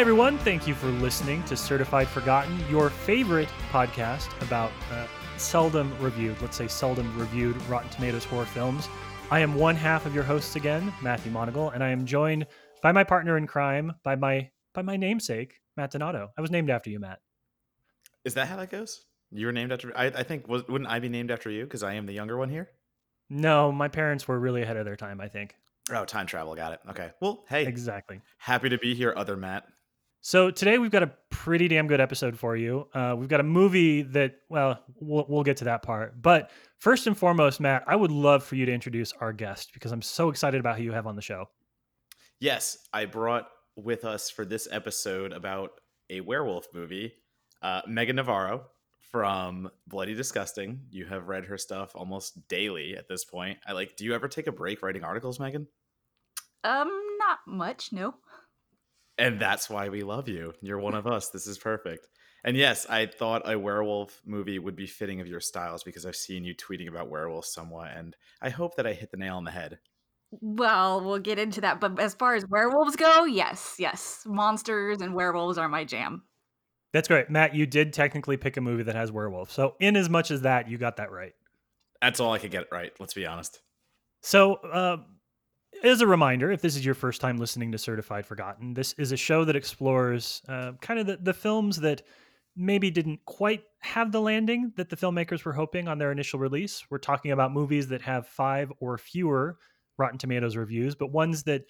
Everyone. Thank you for listening to Certified Forgotten, your favorite podcast about uh, seldom reviewed, let's say seldom reviewed Rotten Tomatoes horror films. I am one half of your hosts again, Matthew Monagle, and I am joined by my partner in crime, by my by my namesake, Matt Donato. I was named after you, Matt. Is that how that goes? You were named after. I, I think was, wouldn't I be named after you because I am the younger one here? No, my parents were really ahead of their time. I think. Oh, time travel. Got it. Okay. Well, hey, exactly. Happy to be here, other Matt. So today we've got a pretty damn good episode for you. Uh, we've got a movie that, well, well, we'll get to that part. But first and foremost, Matt, I would love for you to introduce our guest because I'm so excited about who you have on the show. Yes, I brought with us for this episode about a werewolf movie, uh, Megan Navarro from Bloody Disgusting. You have read her stuff almost daily at this point. I like. Do you ever take a break writing articles, Megan? Um, not much. No. And that's why we love you. You're one of us. This is perfect. And yes, I thought a werewolf movie would be fitting of your styles because I've seen you tweeting about werewolves somewhat, and I hope that I hit the nail on the head. Well, we'll get into that. But as far as werewolves go, yes, yes. Monsters and werewolves are my jam. That's great. Matt, you did technically pick a movie that has werewolves. So, in as much as that, you got that right. That's all I could get right. Let's be honest. So, uh, as a reminder, if this is your first time listening to Certified Forgotten, this is a show that explores uh, kind of the, the films that maybe didn't quite have the landing that the filmmakers were hoping on their initial release. We're talking about movies that have five or fewer Rotten Tomatoes reviews, but ones that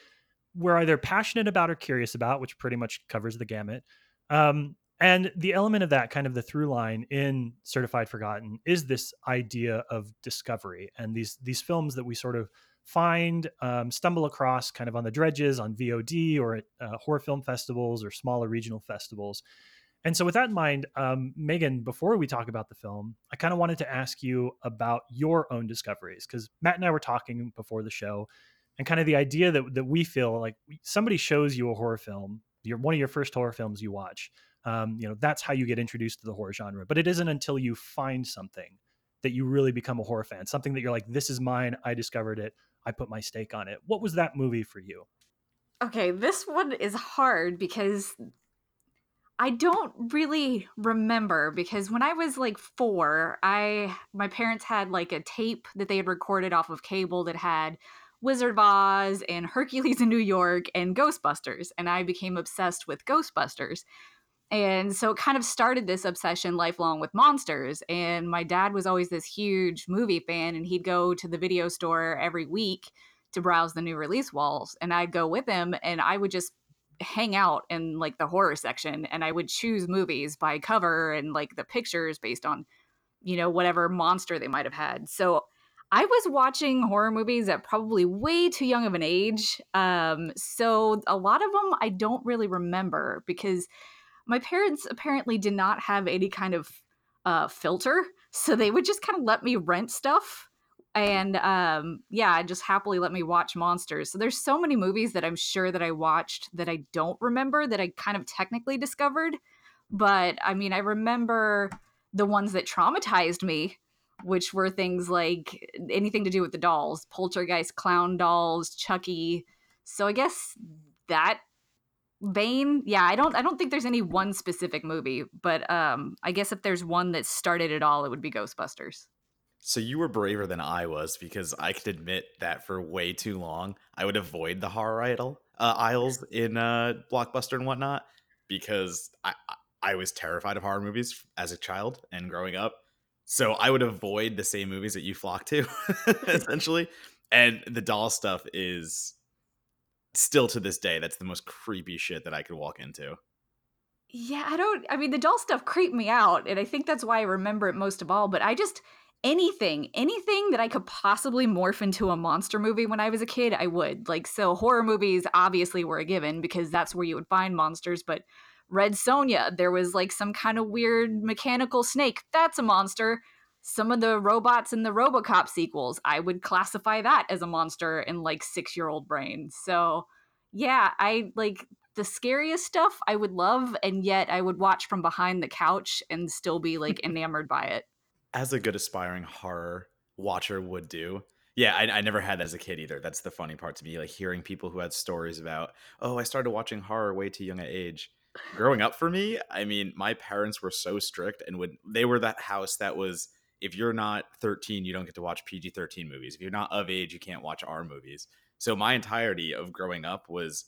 we're either passionate about or curious about, which pretty much covers the gamut. Um, and the element of that, kind of the through line in Certified Forgotten, is this idea of discovery and these these films that we sort of find, um, stumble across kind of on the dredges on VOD or at uh, horror film festivals or smaller regional festivals. And so, with that in mind, um, Megan, before we talk about the film, I kind of wanted to ask you about your own discoveries because Matt and I were talking before the show, and kind of the idea that that we feel like somebody shows you a horror film, you're one of your first horror films you watch. Um, you know, that's how you get introduced to the horror genre. But it isn't until you find something that you really become a horror fan. Something that you're like, this is mine. I discovered it. I put my stake on it. What was that movie for you? Okay, this one is hard because I don't really remember because when I was like 4, I my parents had like a tape that they had recorded off of cable that had Wizard of Oz and Hercules in New York and Ghostbusters and I became obsessed with Ghostbusters. And so it kind of started this obsession lifelong with monsters. And my dad was always this huge movie fan, and he'd go to the video store every week to browse the new release walls. And I'd go with him, and I would just hang out in like the horror section, and I would choose movies by cover and like the pictures based on, you know, whatever monster they might have had. So I was watching horror movies at probably way too young of an age. Um, so a lot of them I don't really remember because my parents apparently did not have any kind of uh, filter, so they would just kind of let me rent stuff. And um, yeah, just happily let me watch monsters. So there's so many movies that I'm sure that I watched that I don't remember that I kind of technically discovered. But I mean, I remember the ones that traumatized me, which were things like anything to do with the dolls, poltergeist clown dolls, Chucky. So I guess that vein yeah i don't i don't think there's any one specific movie but um i guess if there's one that started it all it would be ghostbusters. So you were braver than i was because i could admit that for way too long i would avoid the horror idol uh, aisles in uh blockbuster and whatnot because i i was terrified of horror movies as a child and growing up. So i would avoid the same movies that you flock to essentially. And the doll stuff is still to this day, that's the most creepy shit that I could walk into. Yeah, I don't. I mean, the doll stuff creeped me out, and I think that's why I remember it most of all. But I just anything, anything that I could possibly morph into a monster movie when I was a kid, I would. Like, so horror movies obviously were a given because that's where you would find monsters. But Red Sonja, there was like some kind of weird mechanical snake. That's a monster. Some of the robots in the Robocop sequels, I would classify that as a monster in like six year old brain. So, yeah, I like the scariest stuff I would love, and yet I would watch from behind the couch and still be like enamored by it. As a good aspiring horror watcher would do. Yeah, I, I, never had that as a kid either. That's the funny part to me, like hearing people who had stories about, oh, I started watching horror way too young at age. growing up for me, I mean, my parents were so strict and would they were that house that was if you're not 13, you don't get to watch PG 13 movies. If you're not of age, you can't watch R movies. So my entirety of growing up was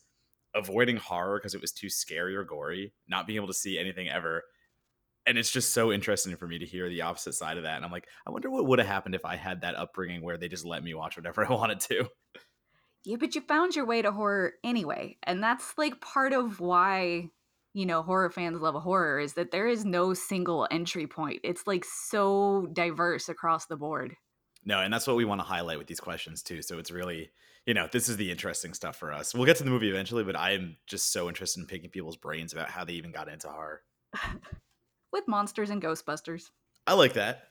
avoiding horror because it was too scary or gory, not being able to see anything ever. And it's just so interesting for me to hear the opposite side of that. And I'm like, I wonder what would have happened if I had that upbringing where they just let me watch whatever I wanted to. Yeah, but you found your way to horror anyway. And that's like part of why, you know, horror fans love horror is that there is no single entry point. It's like so diverse across the board. No, and that's what we want to highlight with these questions too. So it's really, you know, this is the interesting stuff for us. We'll get to the movie eventually, but I am just so interested in picking people's brains about how they even got into horror. With monsters and Ghostbusters. I like that.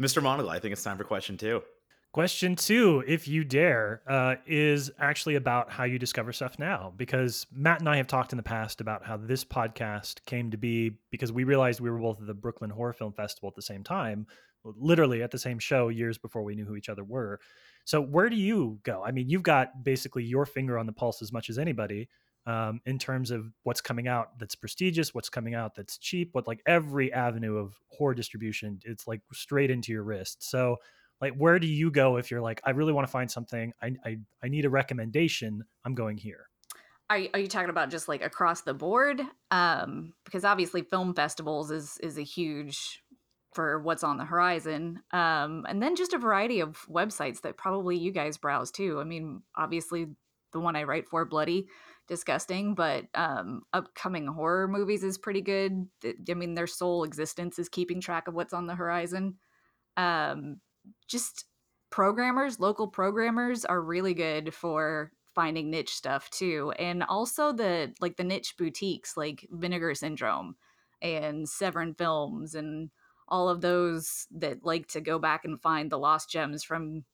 Mr. Monagle, I think it's time for question two. Question two, if you dare, uh, is actually about how you discover stuff now. Because Matt and I have talked in the past about how this podcast came to be because we realized we were both at the Brooklyn Horror Film Festival at the same time, literally at the same show years before we knew who each other were. So, where do you go? I mean, you've got basically your finger on the pulse as much as anybody um, in terms of what's coming out that's prestigious, what's coming out that's cheap, what like every avenue of horror distribution, it's like straight into your wrist. So, like where do you go if you're like i really want to find something. I i, I need a recommendation. I'm going here. Are, are you talking about just like across the board? Um because obviously film festivals is is a huge for what's on the horizon. Um and then just a variety of websites that probably you guys browse too. I mean obviously the one i write for bloody disgusting but um upcoming horror movies is pretty good. I mean their sole existence is keeping track of what's on the horizon. Um just programmers, local programmers are really good for finding niche stuff too. And also the like the niche boutiques like Vinegar Syndrome and Severin Films and all of those that like to go back and find the lost gems from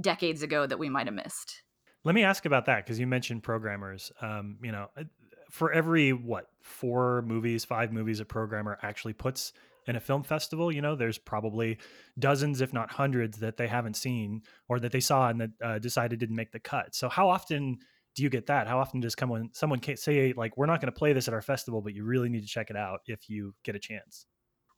decades ago that we might have missed. Let me ask about that because you mentioned programmers. Um, you know, uh, for every what four movies, five movies a programmer actually puts in a film festival, you know, there's probably dozens, if not hundreds, that they haven't seen or that they saw and that uh, decided didn't make the cut. So how often do you get that? How often does someone someone say like, "We're not going to play this at our festival, but you really need to check it out if you get a chance"?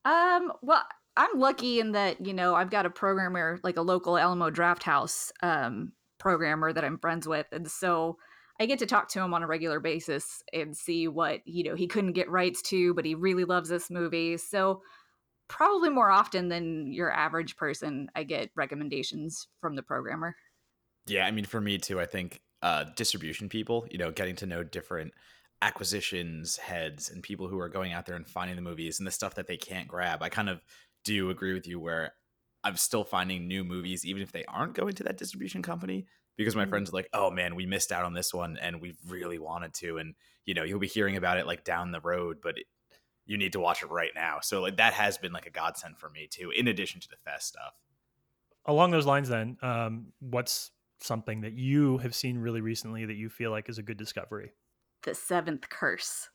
Um, well, I'm lucky in that you know I've got a programmer like a local Alamo Drafthouse um, programmer that I'm friends with, and so I get to talk to him on a regular basis and see what, you know, he couldn't get rights to, but he really loves this movie. So probably more often than your average person, I get recommendations from the programmer. Yeah, I mean for me too, I think uh distribution people, you know, getting to know different acquisitions heads and people who are going out there and finding the movies and the stuff that they can't grab. I kind of do agree with you where I'm still finding new movies even if they aren't going to that distribution company because my mm-hmm. friends are like, "Oh man, we missed out on this one, and we really wanted to." And you know, you'll be hearing about it like down the road, but it, you need to watch it right now. So like that has been like a godsend for me too, in addition to the fest stuff. Along those lines, then, um, what's something that you have seen really recently that you feel like is a good discovery? The Seventh Curse.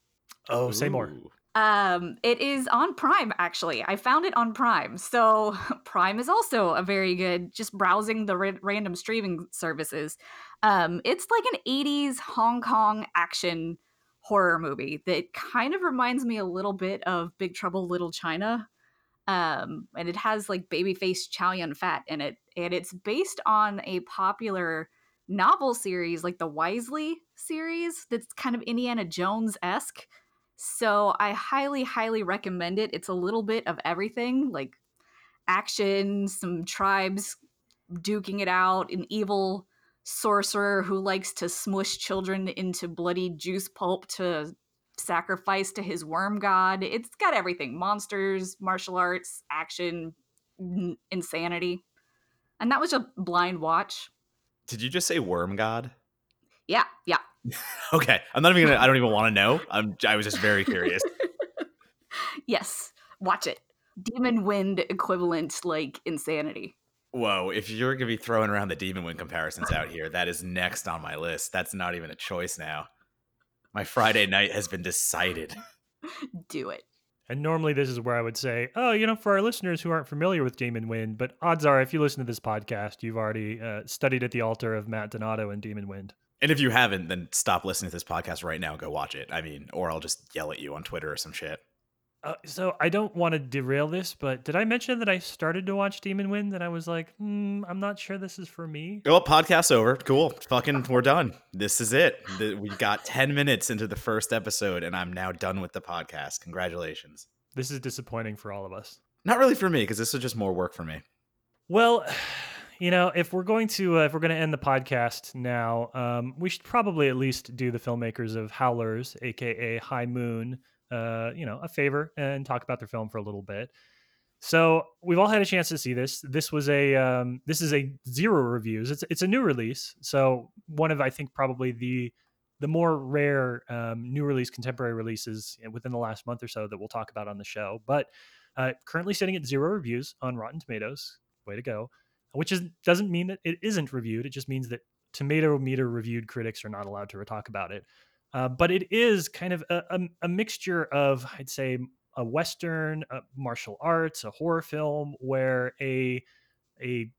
Oh, Ooh. say more. Um, it is on Prime actually. I found it on Prime. So Prime is also a very good just browsing the ra- random streaming services. Um, it's like an 80s Hong Kong action horror movie that kind of reminds me a little bit of Big Trouble Little China. Um, and it has like babyface Chow Yun Fat in it, and it's based on a popular novel series like the Wisely series that's kind of Indiana Jones esque so I highly, highly recommend it. It's a little bit of everything like action, some tribes duking it out, an evil sorcerer who likes to smush children into bloody juice pulp to sacrifice to his worm god. It's got everything monsters, martial arts, action, n- insanity. And that was a blind watch. Did you just say worm god? Yeah, yeah. okay, I'm not even gonna. I don't even want to know. I'm. I was just very curious. yes, watch it. Demon Wind equivalent like insanity. Whoa! If you're gonna be throwing around the Demon Wind comparisons out here, that is next on my list. That's not even a choice now. My Friday night has been decided. Do it. And normally, this is where I would say, oh, you know, for our listeners who aren't familiar with Demon Wind, but odds are, if you listen to this podcast, you've already uh, studied at the altar of Matt Donato and Demon Wind. And if you haven't, then stop listening to this podcast right now. And go watch it. I mean, or I'll just yell at you on Twitter or some shit. Uh, so I don't want to derail this, but did I mention that I started to watch Demon Wind and I was like, hmm, I'm not sure this is for me? Well, podcast's over. Cool. Fucking, we're done. This is it. We got 10 minutes into the first episode, and I'm now done with the podcast. Congratulations. This is disappointing for all of us. Not really for me, because this is just more work for me. Well, you know, if we're going to uh, if we're going to end the podcast now, um, we should probably at least do the filmmakers of Howlers, aka High Moon, uh, you know, a favor and talk about their film for a little bit. So we've all had a chance to see this. This was a um, this is a zero reviews. It's it's a new release. So one of I think probably the the more rare um, new release contemporary releases within the last month or so that we'll talk about on the show. But uh, currently sitting at zero reviews on Rotten Tomatoes. Way to go! Which is doesn't mean that it isn't reviewed. It just means that tomato meter reviewed critics are not allowed to talk about it. Uh, but it is kind of a, a, a, mixture of, I'd say, a Western, a martial arts, a horror film, where a a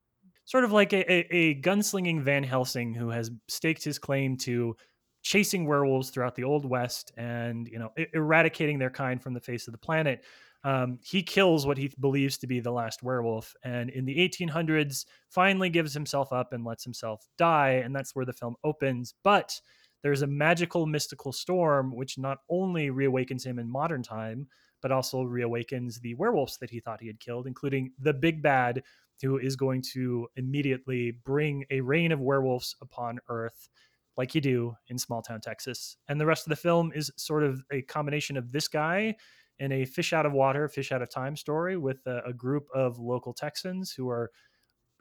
sort of like a, a, gunslinging Van Helsing who has staked his claim to chasing werewolves throughout the Old West and you know eradicating their kind from the face of the planet. Um, he kills what he believes to be the last werewolf, and in the 1800s, finally gives himself up and lets himself die, and that's where the film opens. But there's a magical mystical storm which not only reawakens him in modern time but also reawakens the werewolves that he thought he had killed including the big bad who is going to immediately bring a reign of werewolves upon earth like you do in small town texas and the rest of the film is sort of a combination of this guy in a fish out of water fish out of time story with a, a group of local texans who are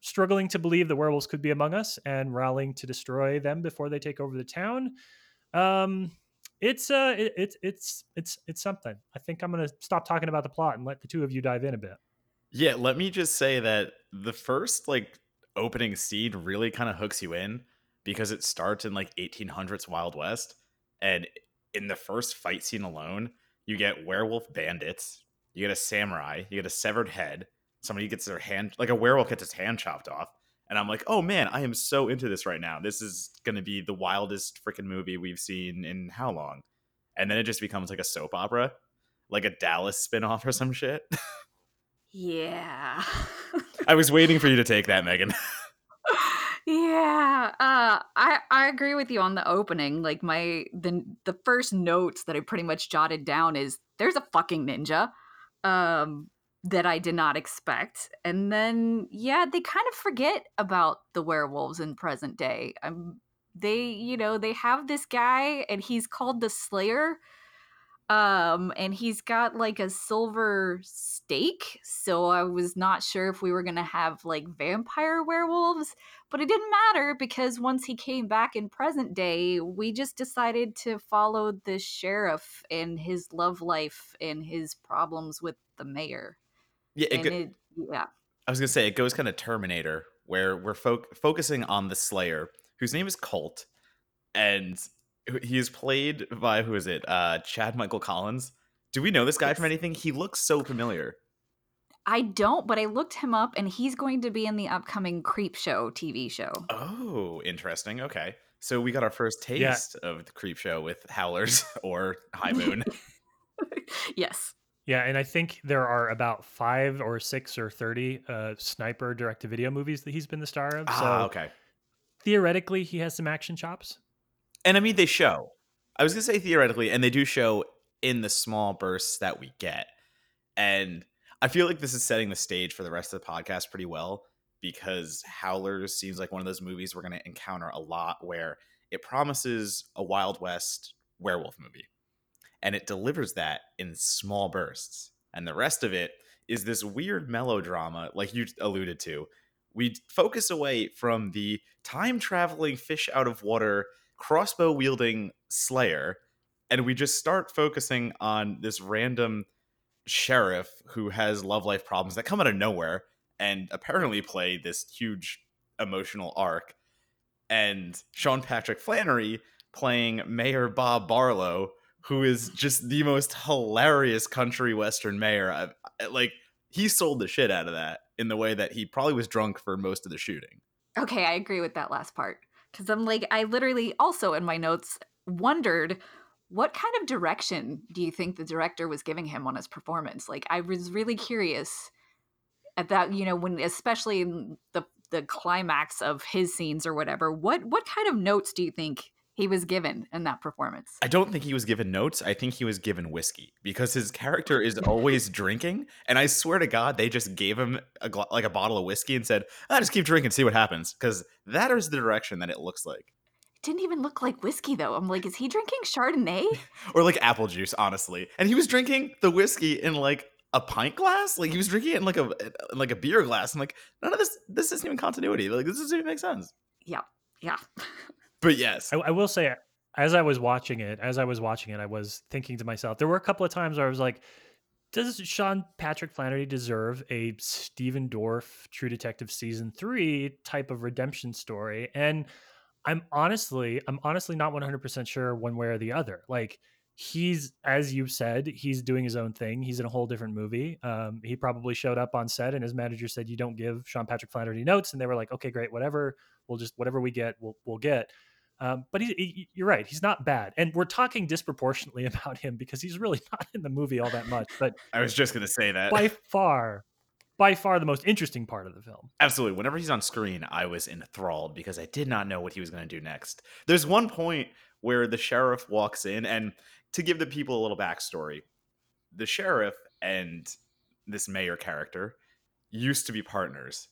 struggling to believe the werewolves could be among us and rallying to destroy them before they take over the town. Um, it's uh, it, it's it's it's it's something. I think I'm gonna stop talking about the plot and let the two of you dive in a bit. Yeah, let me just say that the first like opening scene really kind of hooks you in because it starts in like 1800s Wild West, and in the first fight scene alone, you get werewolf bandits, you get a samurai, you get a severed head, somebody gets their hand like a werewolf gets his hand chopped off and i'm like oh man i am so into this right now. This is going to be the wildest freaking movie we've seen in how long? And then it just becomes like a soap opera like a dallas spin-off or some shit. Yeah. I was waiting for you to take that megan yeah uh i i agree with you on the opening like my the the first notes that i pretty much jotted down is there's a fucking ninja um that I did not expect. And then, yeah, they kind of forget about the werewolves in present day. Um, they, you know, they have this guy and he's called the Slayer. Um, and he's got like a silver stake. So I was not sure if we were to have like vampire werewolves, but it didn't matter because once he came back in present day, we just decided to follow the sheriff and his love life and his problems with the mayor. Yeah, it, go- it, yeah. I was gonna say it goes kind of Terminator, where we're fo- focusing on the Slayer, whose name is Colt, and he is played by who is it? Uh, Chad Michael Collins. Do we know this guy yes. from anything? He looks so familiar. I don't, but I looked him up, and he's going to be in the upcoming Creepshow TV show. Oh, interesting. Okay, so we got our first taste yeah. of the Creepshow with Howlers or High Moon. yes. Yeah, and I think there are about five or six or thirty uh, sniper direct to video movies that he's been the star of. Ah, so okay. Theoretically, he has some action chops. And I mean, they show. I was gonna say theoretically, and they do show in the small bursts that we get. And I feel like this is setting the stage for the rest of the podcast pretty well because Howlers seems like one of those movies we're gonna encounter a lot where it promises a Wild West werewolf movie and it delivers that in small bursts. And the rest of it is this weird melodrama, like you alluded to. We focus away from the time traveling fish out of water, crossbow wielding slayer, and we just start focusing on this random sheriff who has love life problems that come out of nowhere and apparently play this huge emotional arc. And Sean Patrick Flanery playing Mayor Bob Barlow, who is just the most hilarious country western mayor. I've, like he sold the shit out of that in the way that he probably was drunk for most of the shooting. Okay, I agree with that last part Because I'm like, I literally also in my notes wondered what kind of direction do you think the director was giving him on his performance? Like, I was really curious at that, you know, when especially in the the climax of his scenes or whatever. What what kind of notes do you think he was given in that performance? I don't think he was given notes. I think he was given whiskey because his character is always drinking. And I swear to God, they just gave him a gl- like a bottle of whiskey and said, "I just keep drinking, see what happens." Because that is the direction that it looks like, It didn't even look like whiskey though. I'm like, is he drinking Chardonnay? or like apple juice, honestly. And he was drinking the whiskey in like a pint glass. Like he was drinking it in like a in like a beer glass. I'm like, none of this. This isn't even continuity. Like this doesn't even make sense. yeah. Yeah. But yes, I, I will say, as I was watching it, as I was watching it, I was thinking to myself, there were a couple of times where I was like, does Sean Patrick Flanery deserve a Stephen Dorff True Detective season three type of redemption story? And I'm honestly, I'm honestly not 100% sure one way or the other. Like, he's, as you said, he's doing his own thing. He's in a whole different movie. Um, he probably showed up on set and his manager said, you don't give Sean Patrick Flanery notes. And they were like, okay, great, whatever. We'll just, whatever we get, we'll, we'll get. Um, but he, he, you're right. He's not bad, and we're talking disproportionately about him because he's really not in the movie all that much. But I was just gonna say that. by far, by far, the most interesting part of the film. Absolutely. Whenever he's on screen, I was enthralled because I did not know what he was going to do next. There's one point where the sheriff walks in, and to give the people a little backstory, the sheriff and this mayor character used to be partners.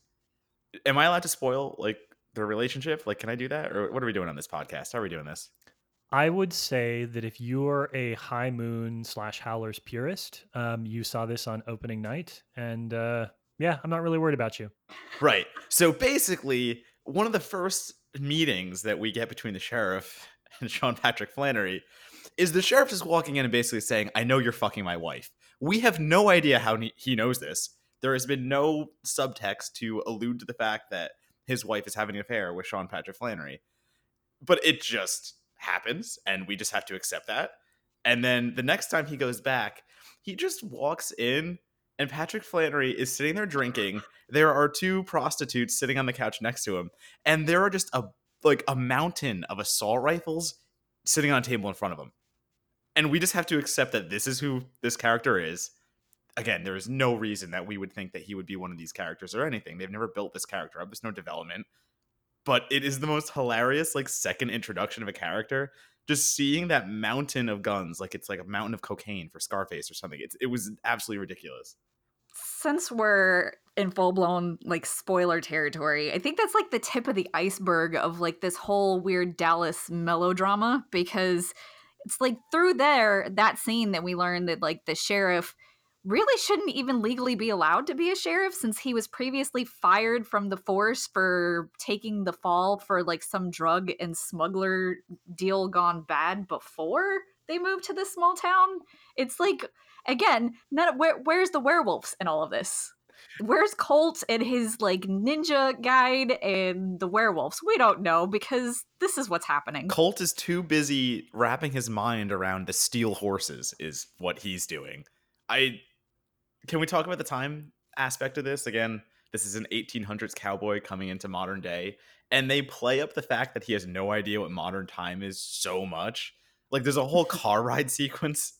Am I allowed to spoil like their relationship? Like, can I do that, or what are we doing on this podcast? How are we doing this? I would say that if you're a High Moon slash Howlers purist, um, you saw this on opening night, and uh, yeah, I'm not really worried about you. Right. So basically, one of the first meetings that we get between the sheriff and Sean Patrick Flanery is the sheriff is walking in and basically saying, I know you're fucking my wife. We have no idea how he- knows this. There has been no subtext to allude to the fact that his wife is having an affair with Sean Patrick Flanery. But it just happens, and we just have to accept that. And then the next time he goes back, he just walks in, and Patrick Flanery is sitting there drinking. There are two prostitutes sitting on the couch next to him, and there are just a like a mountain of assault rifles sitting on a table in front of him. And we just have to accept that this is who this character is. Again, there is no reason that we would think that he would be one of these characters or anything. They've never built this character up. There's no development. But it is the most hilarious, like, second introduction of a character. Just seeing that mountain of guns, like it's like a mountain of cocaine for Scarface or something. It's, it was absolutely ridiculous. Since we're in full blown like spoiler territory, I think that's like the tip of the iceberg of like this whole weird Dallas melodrama because it's like through there, that scene that we learned that like the sheriff really shouldn't even legally be allowed to be a sheriff since he was previously fired from the force for taking the fall for like some drug and smuggler deal gone bad before they moved to this small town. It's like again, none, where, where's the werewolves in all of this? Where's Colt and his like ninja guide and the werewolves? We don't know because this is what's happening. Colt is too busy wrapping his mind around the steel horses, is what he's doing. I can we talk about the time aspect of this again? This is an 1800s cowboy coming into modern day, and they play up the fact that he has no idea what modern time is so much. Like, there's a whole car ride sequence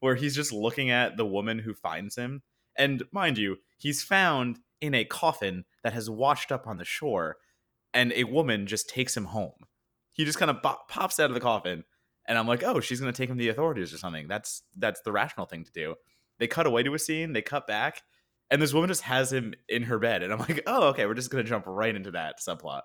where he's just looking at the woman who finds him, and mind you, he's found in a coffin that has washed up on the shore, and a woman just takes him home. He just kind of bop- pops out of the coffin, and I'm like, oh, she's gonna take him to the authorities or something. That's that's the rational thing to do. They cut away to a scene, they cut back, and this woman just has him in her bed, and I'm like, oh, okay, we're just gonna jump right into that subplot.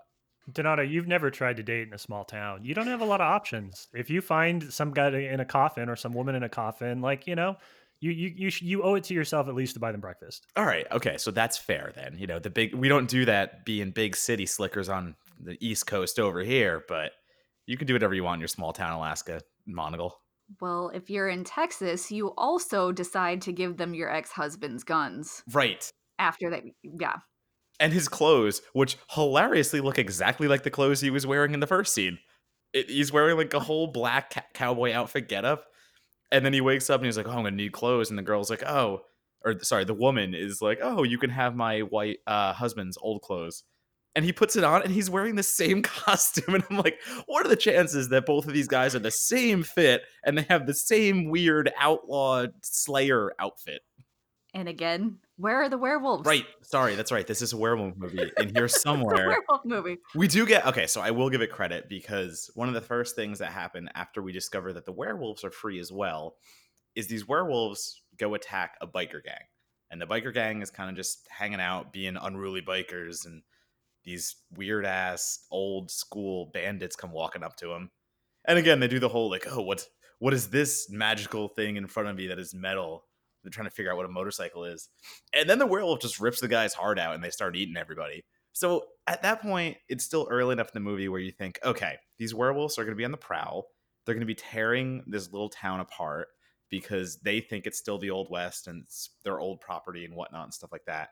Donato, you've never tried to date in a small town. You don't have a lot of options. If you find some guy in a coffin or some woman in a coffin, like you know, you you you sh- you owe it to yourself at least to buy them breakfast. All right, okay, so that's fair then. You know, the big we don't do that being big city slickers on the East Coast over here, but you can do whatever you want in your small town Alaska, Monagle. Well, if you're in Texas, you also decide to give them your ex husband's guns Right. after that. Yeah. And his clothes, which hilariously look exactly like the clothes he was wearing in the first scene. It, he's wearing like a whole black ca- cowboy outfit getup, and then he wakes up and he's like, "Oh, I'm gonna need clothes." And the girl's like, "Oh," or sorry, the woman is like, "Oh, you can have my white uh, husband's old clothes." And he puts it on and he's wearing the same costume and i'm like what are the chances that both of these guys are the same fit and they have the same weird outlaw slayer outfit And again, where are the werewolves? right sorry that's right this is a werewolf movie in here It's a somewhere werewolf movie. we do get okay so i will give it credit because one of the first things that happen after we discover that the werewolves are free as well is these werewolves go attack a biker gang and the biker gang is kind of just hanging out being unruly bikers and these weird ass old school bandits come walking up to him and again they do the whole like oh what what is this magical thing in front of me that is metal they're trying to figure out what a motorcycle is and then the werewolf just rips the guy's heart out and they start eating everybody so at that point, it's still early enough in the movie where you think, okay, these werewolves are going to be on the prowl. They're going to be tearing this little town apart because they think it's still the Old West and it's their old property and whatnot and stuff like that.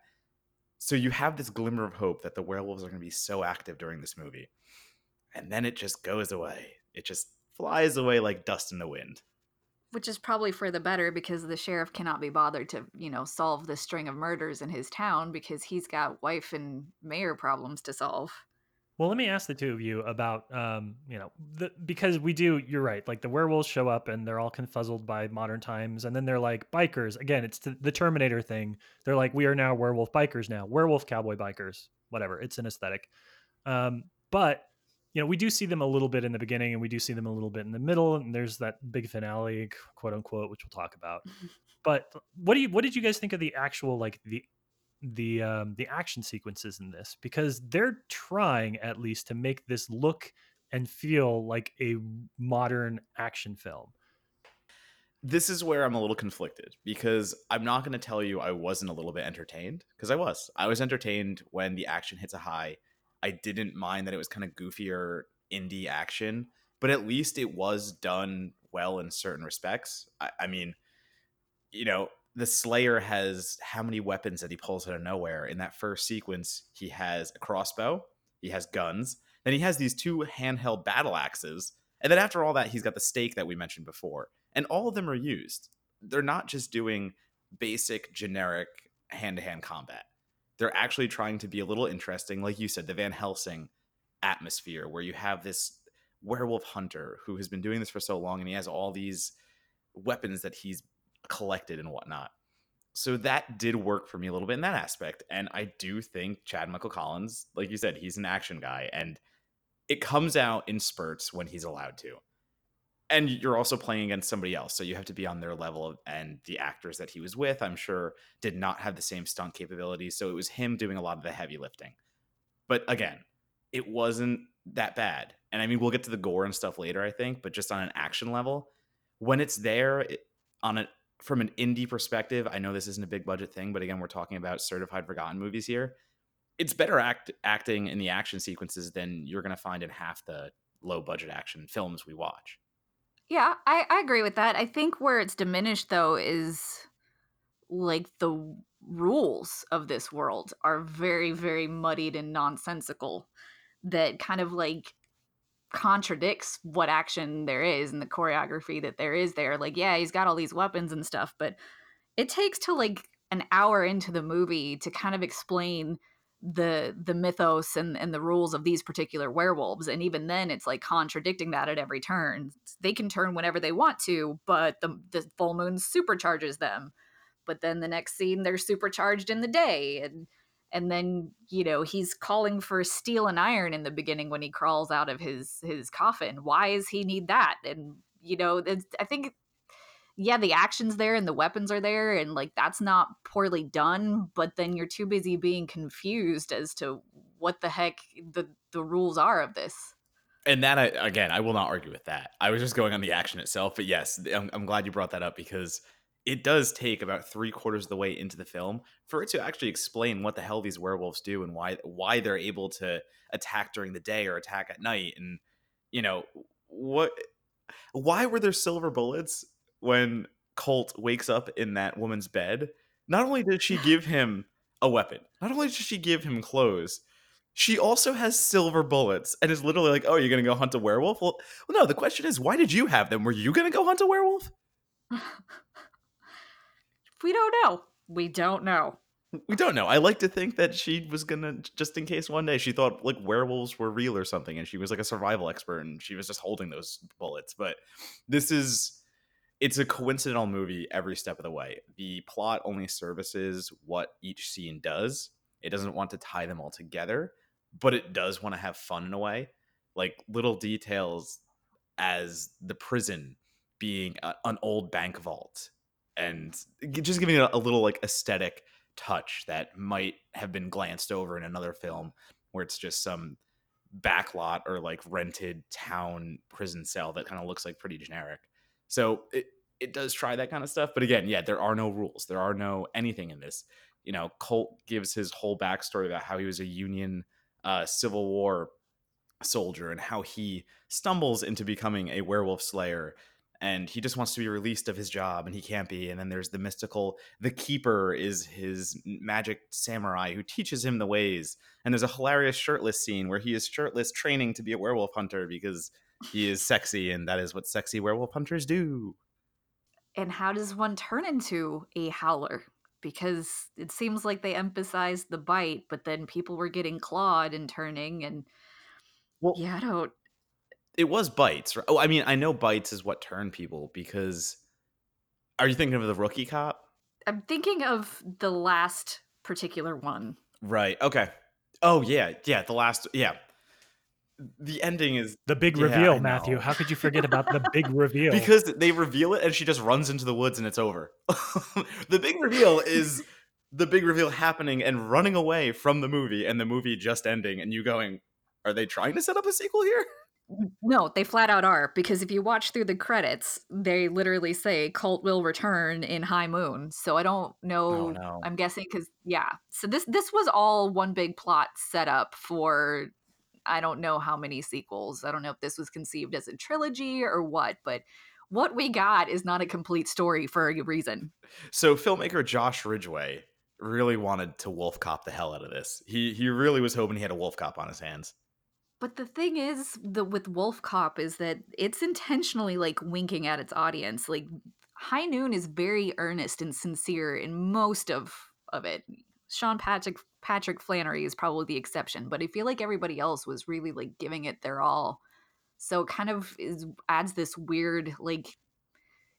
So you have this glimmer of hope that the werewolves are going to be so active during this movie. And then it just goes away. It just flies away like dust in the wind. Which is probably for the better because the sheriff cannot be bothered to, you know, solve the string of murders in his town because he's got wife and mayor problems to solve. Well, let me ask the two of you about, um, you know, the, because we do. You're right. Like the werewolves show up and they're all confuzzled by modern times, and then they're like bikers. Again, it's the, the Terminator thing. They're like, we are now werewolf bikers now, werewolf cowboy bikers, whatever. It's an aesthetic. Um, but you know, we do see them a little bit in the beginning, and we do see them a little bit in the middle, and there's that big finale, quote unquote, which we'll talk about. But what do you what did you guys think of the actual like the the um the action sequences in this because they're trying at least to make this look and feel like a modern action film this is where I'm a little conflicted because I'm not going to tell you I wasn't a little bit entertained because I was. I was entertained when the action hits a high. I didn't mind that it was kind of goofier indie action, but at least it was done well in certain respects. I, I mean, you know, the Slayer has how many weapons that he pulls out of nowhere? In that first sequence, he has a crossbow, he has guns, then he has these two handheld battle axes, and then after all that, he's got the stake that we mentioned before and all of them are used. They're not just doing basic, generic hand to hand combat. They're actually trying to be a little interesting, like you said, the Van Helsing atmosphere, where you have this werewolf hunter who has been doing this for so long and he has all these weapons that he's collected and whatnot. So that did work for me a little bit in that aspect. And I do think Chad Michael Collins, like you said, he's an action guy and it comes out in spurts when he's allowed to and you're also playing against somebody else so you have to be on their level and the actors that he was with i'm sure did not have the same stunt capabilities so it was him doing a lot of the heavy lifting but again it wasn't that bad and i mean we'll get to the gore and stuff later i think but just on an action level when it's there it, on a from an indie perspective i know this isn't a big budget thing but again we're talking about certified forgotten movies here it's better act, acting in the action sequences than you're going to find in half the low budget action films we watch Yeah, I, I agree with that. I think where it's diminished though is like the rules of this world are very, very muddied and nonsensical that kind of like contradicts what action there is and the choreography that there is there. Like, yeah, he's got all these weapons and stuff, but it takes to like an hour into the movie to kind of explain the the mythos and and the rules of these particular werewolves and even then it's like contradicting that at every turn they can turn whenever they want to but the the full moon supercharges them but then the next scene they're supercharged in the day and and then you know he's calling for steel and iron in the beginning when he crawls out of his his coffin. Why does he need that? And you know i think yeah, the action's there and the weapons are there, and like that's not poorly done, but then you're too busy being confused as to what the heck the the rules are of this. and that I, again i will not argue with that. I was just going on the action itself but yes I'm, I'm glad you brought that up because it does take about three quarters of the way into the film for it to actually explain what the hell these werewolves do and why why they're able to attack during the day or attack at night and you know what why were there silver bullets when colt wakes up in that woman's bed not only did she give him a weapon not only did she give him clothes she also has silver bullets and is literally like, "Oh, you're gonna go hunt a werewolf?" Well, well, no. The question is, why did you have them? Were you gonna go hunt a werewolf? we don't know. We don't know. We don't know. I like to think that she was gonna just in case one day she thought like werewolves were real or something, and she was like a survival expert, and she was just holding those bullets. But this is it's a coincidental movie every step of the way. The plot only services what each scene does. It doesn't want to tie them all together, but it does want to have fun in a way. Like little details as the prison being a, an old bank vault and just giving it a, little like aesthetic touch that might have been glanced over in another film where it's just some backlot or like rented town prison cell that kind of looks like pretty generic. So it it does try that kind of stuff, but again, yeah, there are no rules. There are no anything in this. You know, Colt gives his whole backstory about how he was a Union uh, Civil War soldier and how he stumbles into becoming a werewolf slayer and he just wants to be released of his job and he can't be and then there's the mystical the keeper is his magic samurai who teaches him the ways and there's a hilarious shirtless scene where he is shirtless training to be a werewolf hunter because he is sexy and that is what sexy werewolf hunters do. And how does one turn into a howler? Because it seems like they emphasized the bite but then people were getting clawed and turning and well yeah i don't it was bites. Right? Oh, I mean, I know bites is what turned people because. Are you thinking of the rookie cop? I'm thinking of the last particular one. Right. Okay. Oh yeah, yeah. The last, yeah. The ending is the big yeah, reveal, Matthew. How could you forget about the big reveal? Because they reveal it, and she just runs into the woods, and it's over. the big reveal is the big reveal happening and running away from the movie, and the movie just ending, and you going, "Are they trying to set up a sequel here?" No, they flat out are because if you watch through the credits, they literally say cult will return in High Moon. So I don't oh, know. Oh, no. I'm guessing because yeah. So this this was all one big plot set up for I don't know how many sequels. I don't know if this was conceived as a trilogy or what, but what we got is not a complete story for a reason. So filmmaker Josh Ridgway really wanted to wolf cop the hell out of this. He he really was hoping he had a wolf cop on his hands. But the thing is, the with WolfCop is that it's intentionally like winking at its audience. Like High Noon is very earnest and sincere in most of of it. Sean Patrick Patrick Flanery is probably the exception, but I feel like everybody else was really like giving it their all. So it kind of is adds this weird like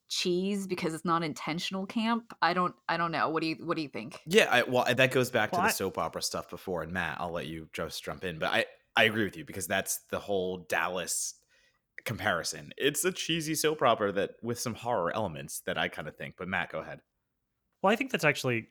cheese because it's not intentional camp. I don't I don't know. What do you what do you think? Yeah, I, well that goes back well, to the soap opera stuff before and Matt, I'll let you just jump in, but I I agree with you because that's the whole Dallas comparison. It's a cheesy soap opera that with some horror elements that I kind of think. But Matt, go ahead. Well, I think that's actually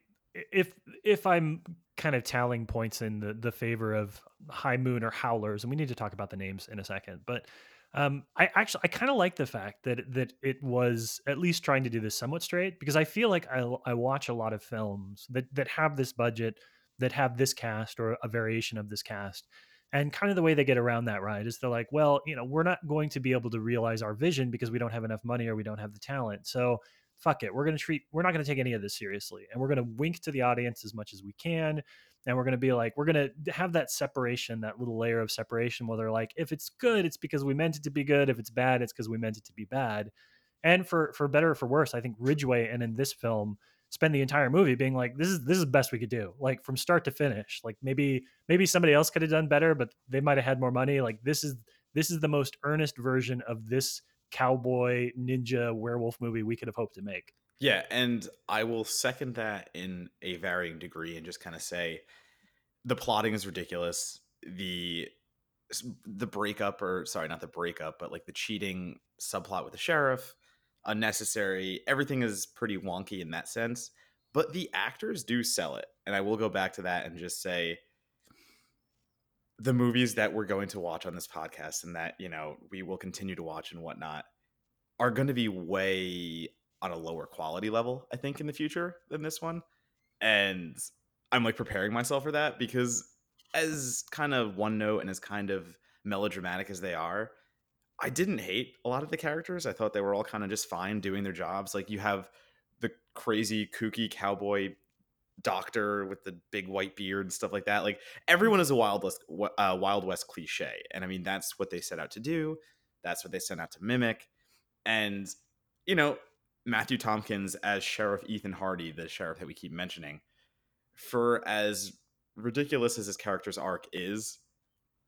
if if I'm kind of tallying points in the the favor of High Moon or Howlers, and we need to talk about the names in a second, but um, I actually I kind of like the fact that that it was at least trying to do this somewhat straight because I feel like I I watch a lot of films that that have this budget that have this cast or a variation of this cast and kind of the way they get around that, right, is they're like, well, you know, we're not going to be able to realize our vision because we don't have enough money or we don't have the talent. So fuck it. We're going to treat, we're not going to take any of this seriously. And we're going to wink to the audience as much as we can. And we're going to be like, we're going to have that separation, that little layer of separation where they're like, if it's good, it's because we meant it to be good. If it's bad, it's because we meant it to be bad. And for, for better or for worse, I think Ridgway and in this film, spend the entire movie being like this is this is the best we could do like from start to finish. Like maybe maybe somebody else could have done better but they might have had more money. Like this is this is the most earnest version of this cowboy ninja werewolf movie we could have hoped to make. Yeah and i will second that in a varying degree and just kind of say the plotting is ridiculous. The the breakup or sorry not the breakup but like the cheating subplot with the sheriff unnecessary. Everything is pretty wonky in that sense, but the actors do sell it. And I will go back to that and just say the movies that we're going to watch on this podcast and that, you know, we will continue to watch and whatnot are going to be way on a lower quality level, I think, in the future than this one. And I'm like preparing myself for that because as kind of one note and as kind of melodramatic as they are, I didn't hate a lot of the characters. I thought they were all kind of just fine doing their jobs. Like you have the crazy kooky cowboy doctor with the big white beard and stuff like that. Like everyone is a wild west, uh, wild west cliche, and I mean that's what they set out to do. That's what they set out to mimic. And you know, Matthew Tompkins as Sheriff Ethan Hardy, the sheriff that we keep mentioning, for as ridiculous as his character's arc is,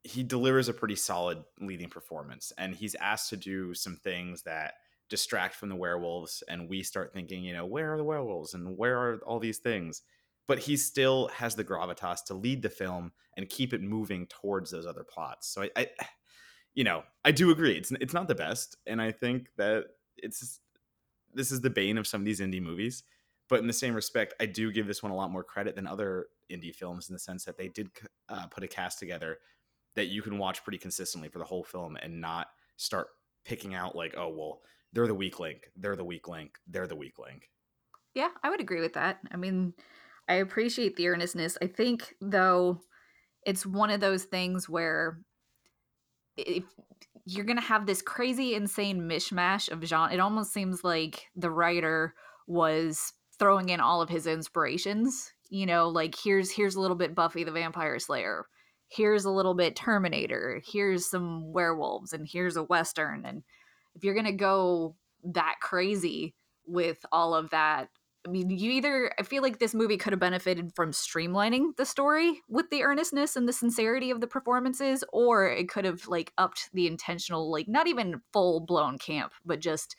he delivers a pretty solid leading performance and he's asked to do some things that distract from the werewolves and we start thinking you know where are the werewolves and where are all these things? But he still has the gravitas to lead the film and keep it moving towards those other plots. So i, I you know i do agree it's it's not the best and i think that it's this is the bane of some of these indie movies. But in the same respect i do give this one a lot more credit than other indie films in the sense that they did uh, put a cast together that you can watch pretty consistently for the whole film and not start picking out like oh well they're the weak link they're the weak link they're the weak link. Yeah i would agree with that. I mean i appreciate the earnestness. I think though it's one of those things where if you're gonna have this crazy insane mishmash of genre it almost seems like the writer was throwing in all of his inspirations you know like here's here's a little bit buffy the vampire slayer here's a little bit terminator here's some werewolves and here's a western and if you're going to go that crazy with all of that I mean, you either I feel like this movie could have benefited from streamlining the story with the earnestness and the sincerity of the performances, or it could have like upped the intentional, like not even full blown camp, but just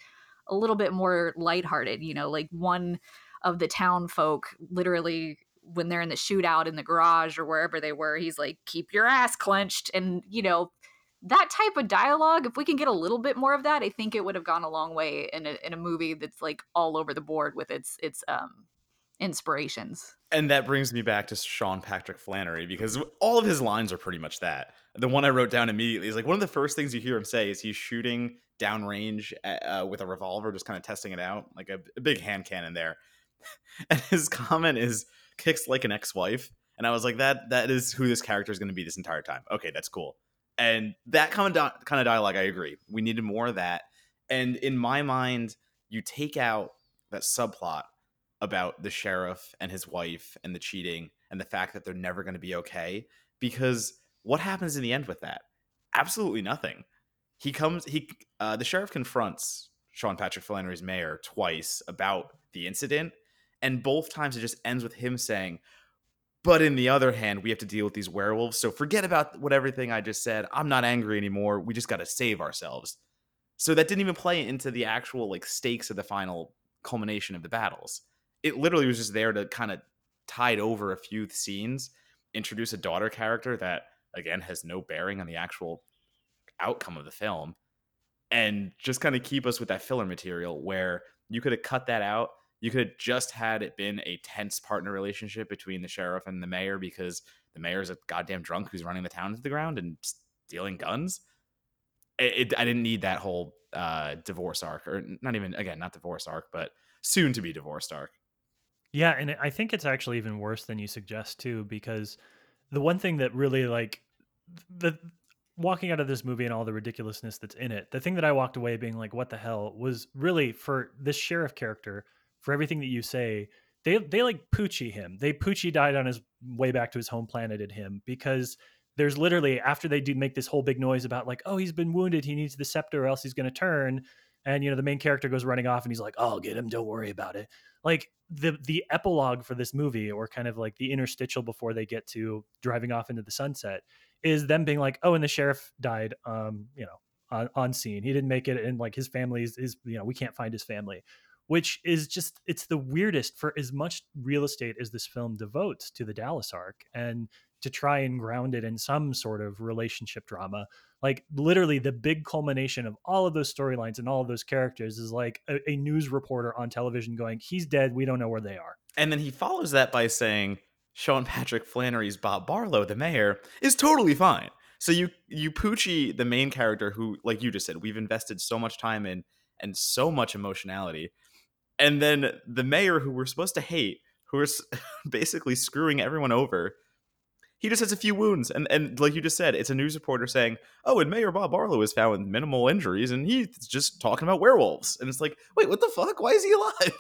a little bit more lighthearted. You know, like one of the town folk literally when they're in the shootout in the garage or wherever they were, he's like, "Keep your ass clenched," and you know that type of dialogue. If we can get a little bit more of that, I think it would have gone a long way in a in a movie that's like all over the board with its its um inspirations. And that brings me back to Sean Patrick Flanery because all of his lines are pretty much that. The one I wrote down immediately is like one of the first things you hear him say is he's shooting downrange uh, with a revolver, just kind of testing it out, like a, a big hand cannon there. And his comment is, kicks like an ex-wife and i was like that that is who this character is going to be this entire time. Okay that's cool. And that kind of di- kind of dialogue i agree. We needed more of that. And in my mind you take out that subplot about the sheriff and his wife and the cheating and the fact that they're never going to be okay because what happens in the end with that? Absolutely nothing. He comes he uh, the sheriff confronts sean patrick flanery's mayor twice about the incident and both times it just ends with him saying, but in the other hand, we have to deal with these werewolves. So forget about what everything I just said. I'm not angry anymore. We just got to save ourselves. So that didn't even play into the actual like stakes of the final culmination of the battles. It literally was just there to kind of tide over a few scenes, introduce a daughter character that again has no bearing on the actual outcome of the film, and just kind of keep us with that filler material where you could have cut that out you could have just had it been a tense partner relationship between the sheriff and the mayor because the mayor's a goddamn drunk who's running the town to the ground and stealing guns. It, it, I didn't need that whole uh, divorce arc, or not even again, not divorce arc, but soon to be divorced arc. Yeah, and I think it's actually even worse than you suggest too, because the one thing that really like the walking out of this movie and all the ridiculousness that's in it, the thing that I walked away being like, "What the hell?" was really for this sheriff character for everything that you say, they they like Poochie him. They Poochie died on his way back to his home planet at him because there's literally after they do make this whole big noise about like, oh, he's been wounded, he needs the scepter or else he's gonna turn. And you know, the main character goes running off and he's like, oh, I'll get him, don't worry about it. Like the the epilogue for this movie, or kind of like the interstitial before they get to driving off into the sunset, is them being like, oh, and the sheriff died, um, you know, on, on scene. He didn't make it, and like his family is, is, you know, we can't find his family which is just it's the weirdest for as much real estate as this film devotes to the Dallas arc and to try and ground it in some sort of relationship drama. Like literally the big culmination of all of those storylines and all of those characters is like a, a, news reporter on television going, He's dead, we don't know where they are. And then he follows that by saying Sean Patrick Flanery's Bob Barlow, the mayor, is totally fine. So you you Poochie, the main character who, like you just said, we've invested so much time in and so much emotionality and then the mayor who we're supposed to hate who is basically screwing everyone over he just has a few wounds. And and like you just said it's a news reporter saying oh and mayor bob barlow is found with minimal injuries and he's just talking about werewolves. And it's like wait what the fuck? Why is he alive?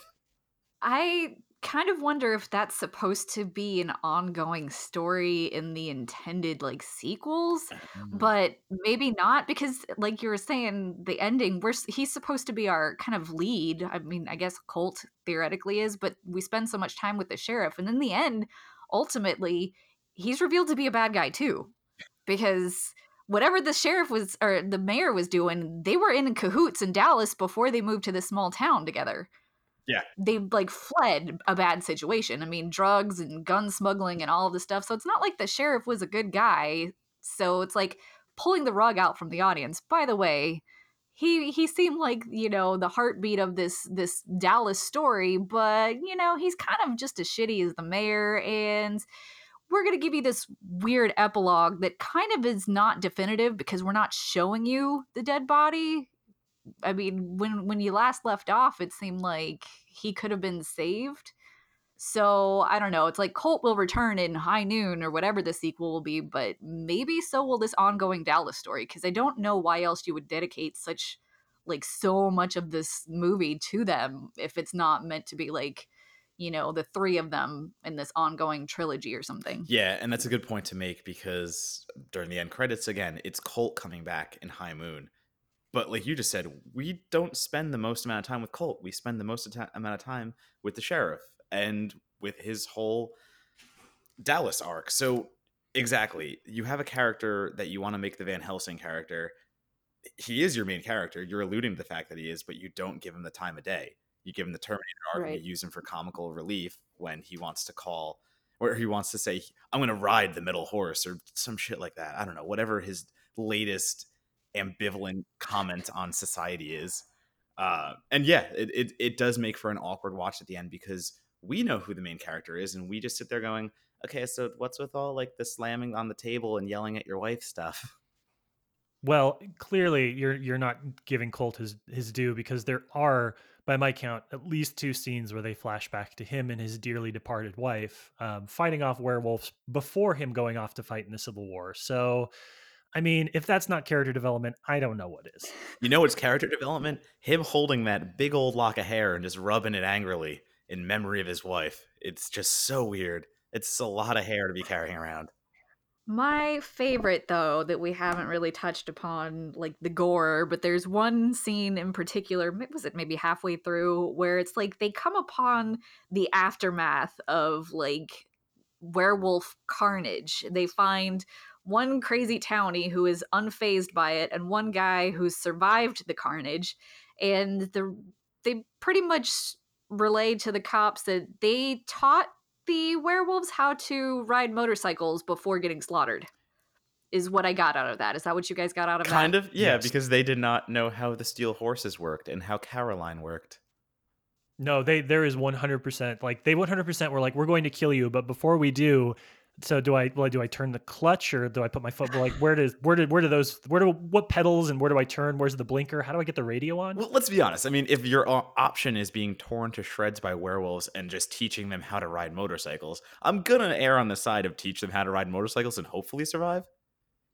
I kind of wonder if that's supposed to be an ongoing story in the intended like sequels mm-hmm. but maybe not because like you were saying the ending we're he's supposed to be our kind of lead i mean i guess Colt theoretically is but we spend so much time with the sheriff and in the end ultimately he's revealed to be a bad guy too because whatever the sheriff was or the mayor was doing they were in cahoots in dallas before they moved to this small town together Yeah. they like fled a bad situation. I mean drugs and gun smuggling and all of this stuff. So it's not like the sheriff was a good guy. So it's like pulling the rug out from the audience. By the way he he seemed like you know the heartbeat of this this dallas story but you know he's kind of just as shitty as the mayor. And we're to give you this weird epilogue that kind of is not definitive because we're not showing you the dead body. I mean, when when you last left off, it seemed like he could have been saved. So I don't know. It's like Colt will return in High Noon or whatever the sequel will be, but maybe so will this ongoing Dallas story because I don't know why else you would dedicate such like so much of this movie to them if it's not meant to be like you know the three of them in this ongoing trilogy or something Yeah, and that's a good point to make because during the end credits, again, it's Colt coming back in High Moon. But like you just said, we don't spend the most amount of time with Colt. We spend the most amount of time with the sheriff and with his whole Dallas arc. So exactly, you have a character that you want to make the Van Helsing character. He is your main character. You're alluding to the fact that he is, but you don't give him the time of day. You give him the Terminator arc and Right. you use him for comical relief when he wants to call or he wants to say i'm going to ride the middle horse or some shit like that i don't know whatever his latest ambivalent comment on society is uh, and yeah it, it, it does make for an awkward watch at the end because we know who the main character is and we just sit there going okay so what's with all like the slamming on the table and yelling at your wife stuff Well, clearly you're you're not giving Colt his his due because there are, by my count, at least two scenes where they flash back to him and his dearly departed wife um, fighting off werewolves before him going off to fight in the Civil War. So, I mean, if that's not character development, I don't know what is. you know it's character development him holding that big old lock of hair and just rubbing it angrily in memory of his wife it's just so weird it's a lot of hair to be carrying around My favorite, though, that we haven't really touched upon, like the gore, but there's one scene in particular, m- was it maybe halfway through, where it's like they come upon the aftermath of like werewolf carnage. They find one crazy townie who is unfazed by it, and one guy who's survived the carnage, and the they pretty much relay to the cops that they taught the werewolves how to ride motorcycles before getting slaughtered. Is what I got out of that. Is that what you guys got out of that? kind of yeah Yes. because they did not know how the steel horses worked and how caroline worked No, they there is 100% like they 100% were like we're going to kill you, but before we do, so do I well do I turn the clutch or do I put my foot like where does where did where do those where do what pedals and where do I turn? Where's the blinker? How do I get the radio on? well let's be honest i mean if your option is being torn to shreds by werewolves and just teaching them how to ride motorcycles i'm gonna err on the side of teach them how to ride motorcycles and hopefully survive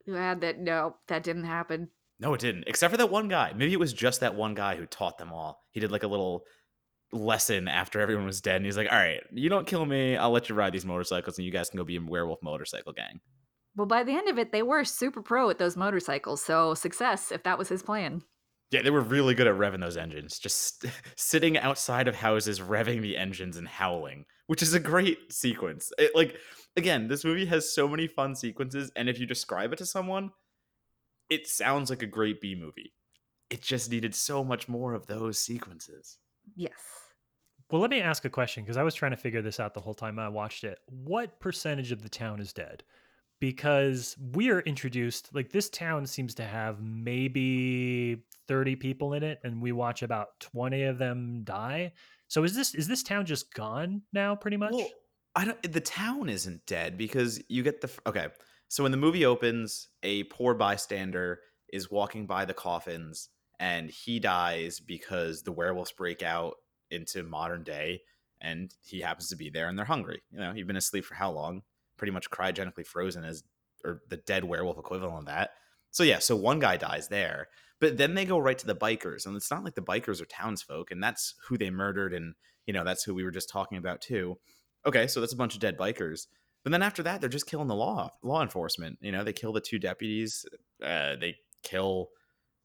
Yeah, that no, that didn't happen. no it didn't except for that one guy maybe it was just that one guy who taught them all he did like a little lesson after everyone was dead and he's like all right you don't kill me i'll let you ride these motorcycles and you guys can go be a werewolf motorcycle gang Well, by the end of it, they were super pro at those motorcycles, so success if that was his plan. Yeah, they were really good at revving those engines. Just sitting outside of houses, revving the engines and howling, which is a great sequence. It, like, again, this movie has so many fun sequences, and if you describe it to someone, it sounds like a great B movie. It just needed so much more of those sequences. Yes. Well, let me ask a question because I was trying to figure this out the whole time I watched it. What percentage of the town is dead? Because we are introduced, like this town seems to have maybe 30 people in it, and we watch about 20 of them die. So is this is this town just gone now, pretty much? Well, I don't. The town isn't dead because you get the. Okay, so when the movie opens, a poor bystander is walking by the coffins, and he dies because the werewolves break out into modern day, and he happens to be there, and they're hungry. You know, he'd been asleep for how long? Pretty much cryogenically frozen as, or the dead werewolf equivalent of that. So yeah, so one guy dies there, but then they go right to the bikers, and it's not like the bikers are townsfolk, and that's who they murdered, and you know that's who we were just talking about too. Okay, so that's a bunch of dead bikers. But then after that, they're just killing the law law enforcement. You know, they kill the two deputies. Uh, they kill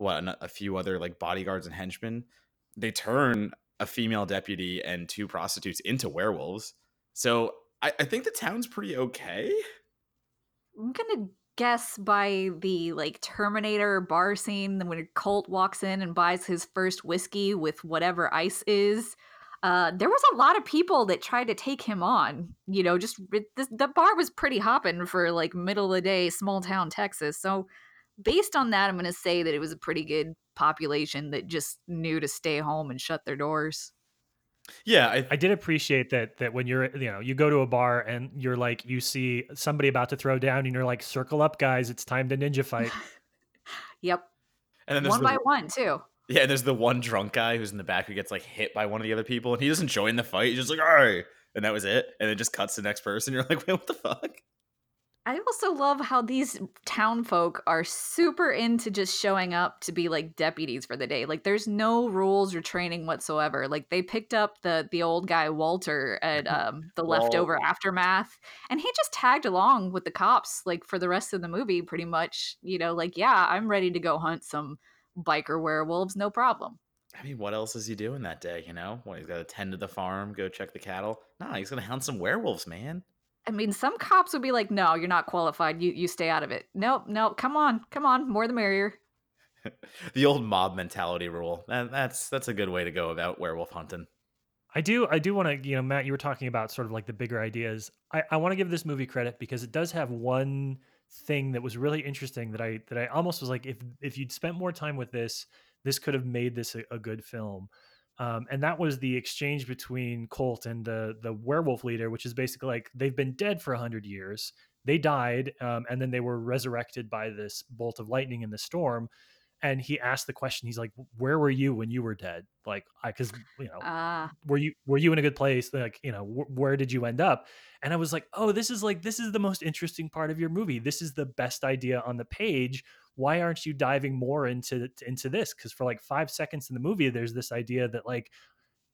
what a few other like bodyguards and henchmen. They turn a female deputy and two prostitutes into werewolves. So I, I think the town's pretty okay. I'm gonna guess by the like Terminator bar scene when a Colt walks in and buys his first whiskey with whatever ice is. Uh, there was a lot of people that tried to take him on. You know, just this, the bar was pretty hopping for like middle of the day, small town Texas. So, based on that, I'm going to say that it was a pretty good population that just knew to stay home and shut their doors. Yeah, I, I did appreciate that that when you're you know you go to a bar and you're like you see somebody about to throw down and you're like circle up guys it's time to ninja fight. yep. and then there's One the, by one too. yeah, there's the one drunk guy who's in the back who gets like hit by one of the other people, and he doesn't join the fight. He's just like, all right, and that was it. And it just cuts to the next person. You're like, wait, what the fuck? I also love how these town folk are super into just showing up to be like deputies for the day. Like there's no rules or training whatsoever. Like they picked up the the old guy Walter at um the Walt. leftover aftermath and he just tagged along with the cops like for the rest of the movie pretty much. You know, like yeah, I'm ready to go hunt some biker werewolves, no problem. I mean, what else is he doing that day? You know, what he's got to tend to the farm, go check the cattle. Nah, he's gonna hunt some werewolves, man. I mean, some cops would be like, "No, you're not qualified. You you stay out of it." Nope, nope. Come on, come on. More the merrier. the old mob mentality rule. That, that's that's a good way to go about werewolf hunting. I do I do want to you know Matt you were talking about sort of like the bigger ideas. I, I want to give this movie credit because it does have one thing that was really interesting that I that I almost was like if if you'd spent more time with this this could have made this a, a good film. Um, and that was the exchange between Colt and the the werewolf leader, which is basically like they've been dead for hundred years. They died, um, and then they were resurrected by this bolt of lightning in the storm. And he asked the question. He's like, "Where were you when you were dead? Like, I because you know, Ah, were you were you in a good place? Like, you know, wh- where did you end up?" And I was like, "Oh, this is like this is the most interesting part of your movie. This is the best idea on the page. Why aren't you diving more into into this? Because for like five seconds in the movie, there's this idea that like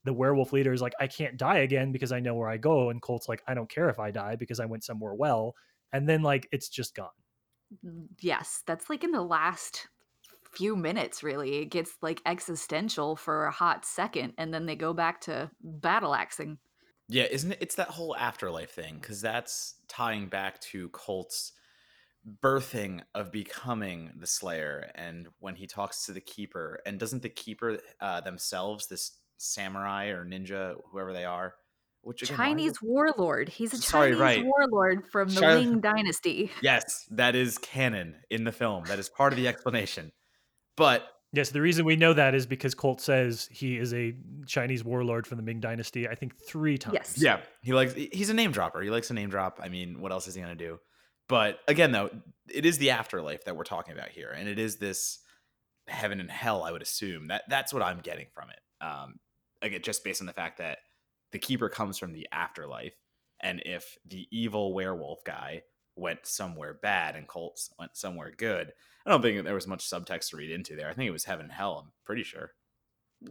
the werewolf leader is like, I can't die again because I know where I go, and Colt's like, I don't care if I die because I went somewhere well. And then like it's just gone. mm, yes, that's like in the last few minutes. Really, it gets like existential for a hot second, and then they go back to battle axing. Yeah, isn't it? It's that whole afterlife thing because that's tying back to Colt's birthing of becoming the Slayer, and when he talks to the Keeper, and doesn't the Keeper uh, themselves, this samurai or ninja, whoever they are, which again, Chinese warlord. He's a Sorry, Chinese right. warlord from the China- Ming Dynasty. Yes, that is canon in the film. That is part of the explanation. But Yes, the reason we know that is because Colt says he is a Chinese warlord from the Ming Dynasty. I think three times. Yes. Yeah, he likes. He's a name dropper. He likes a name drop. I mean, what else is he gonna do? But again, though, it is the afterlife that we're talking about here, and it is this heaven and hell. I would assume that that's what I'm getting from it. Um, again, just based on the fact that the keeper comes from the afterlife, and if the evil werewolf guy went somewhere bad and Colts went somewhere good, I don't think there was much subtext to read into there. I think it was heaven and hell. I'm pretty sure.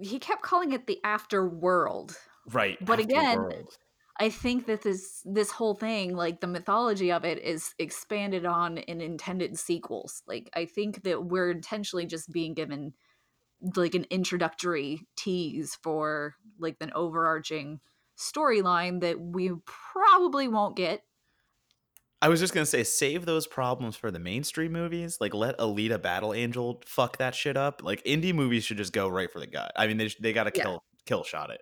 He kept calling it the afterworld. Right, But again, afterworld. I think that this this whole thing, like the mythology of it, is expanded on in intended sequels. Like I think that we're intentionally just being given like an introductory tease for like an overarching storyline that we probably won't get. I was just gonna say, save those problems for the mainstream movies. Like, let Alita Battle Angel fuck that shit up. Like, indie movies should just go right for the gut. I mean, they they gotta Yeah. kill kill shot it.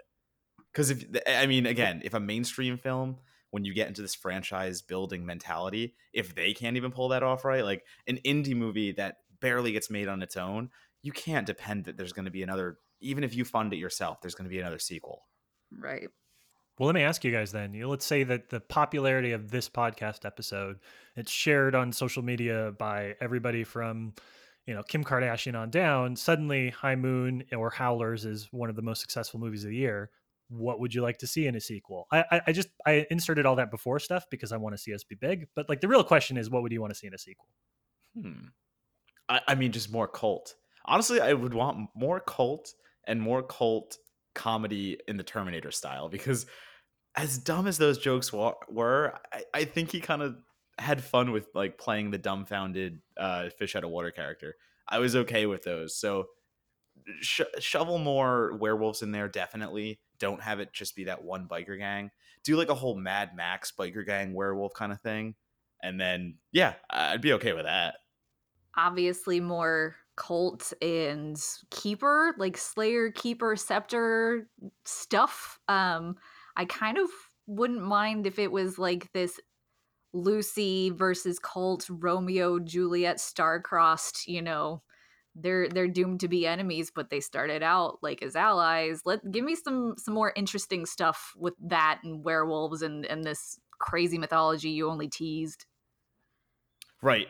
Because if I mean, again, if a mainstream film, when you get into this franchise building mentality, if they can't even pull that off right, like an indie movie that barely gets made on its own, you can't depend that there's going to be another. Even if you fund it yourself, there's going to be another sequel. Right. Well, let me ask you guys then. You know, let's say that the popularity of this podcast episode, it's shared on social media by everybody from, you know, Kim Kardashian on down. Suddenly, High Moon or Howlers is one of the most successful movies of the year. What would you like to see in a sequel? I, I, I just I inserted all that before stuff because I want to see us be big. But like the real question is, what would you want to see in a sequel? Hmm. I, I mean, just more Colt. Honestly, I would want more Colt and more Colt comedy in the Terminator style because, as dumb as those jokes wa- were, I, I think he kind of had fun with like playing the dumbfounded uh, fish out of water character. I was okay with those. So sh- shovel more werewolves in there. Definitely don't have it just be that one biker gang. Do like a whole Mad Max biker gang werewolf kind of thing, and then yeah, I'd be okay with that. Obviously, more Colt and keeper, like Slayer, Keeper, Scepter stuff. Um, I kind of wouldn't mind if it was like this Lucy versus Colt Romeo, Juliet, star-crossed, you know, they're they're doomed to be enemies, but they started out like as allies. Let give me some some more interesting stuff with that and werewolves and and this crazy mythology you only teased. Right.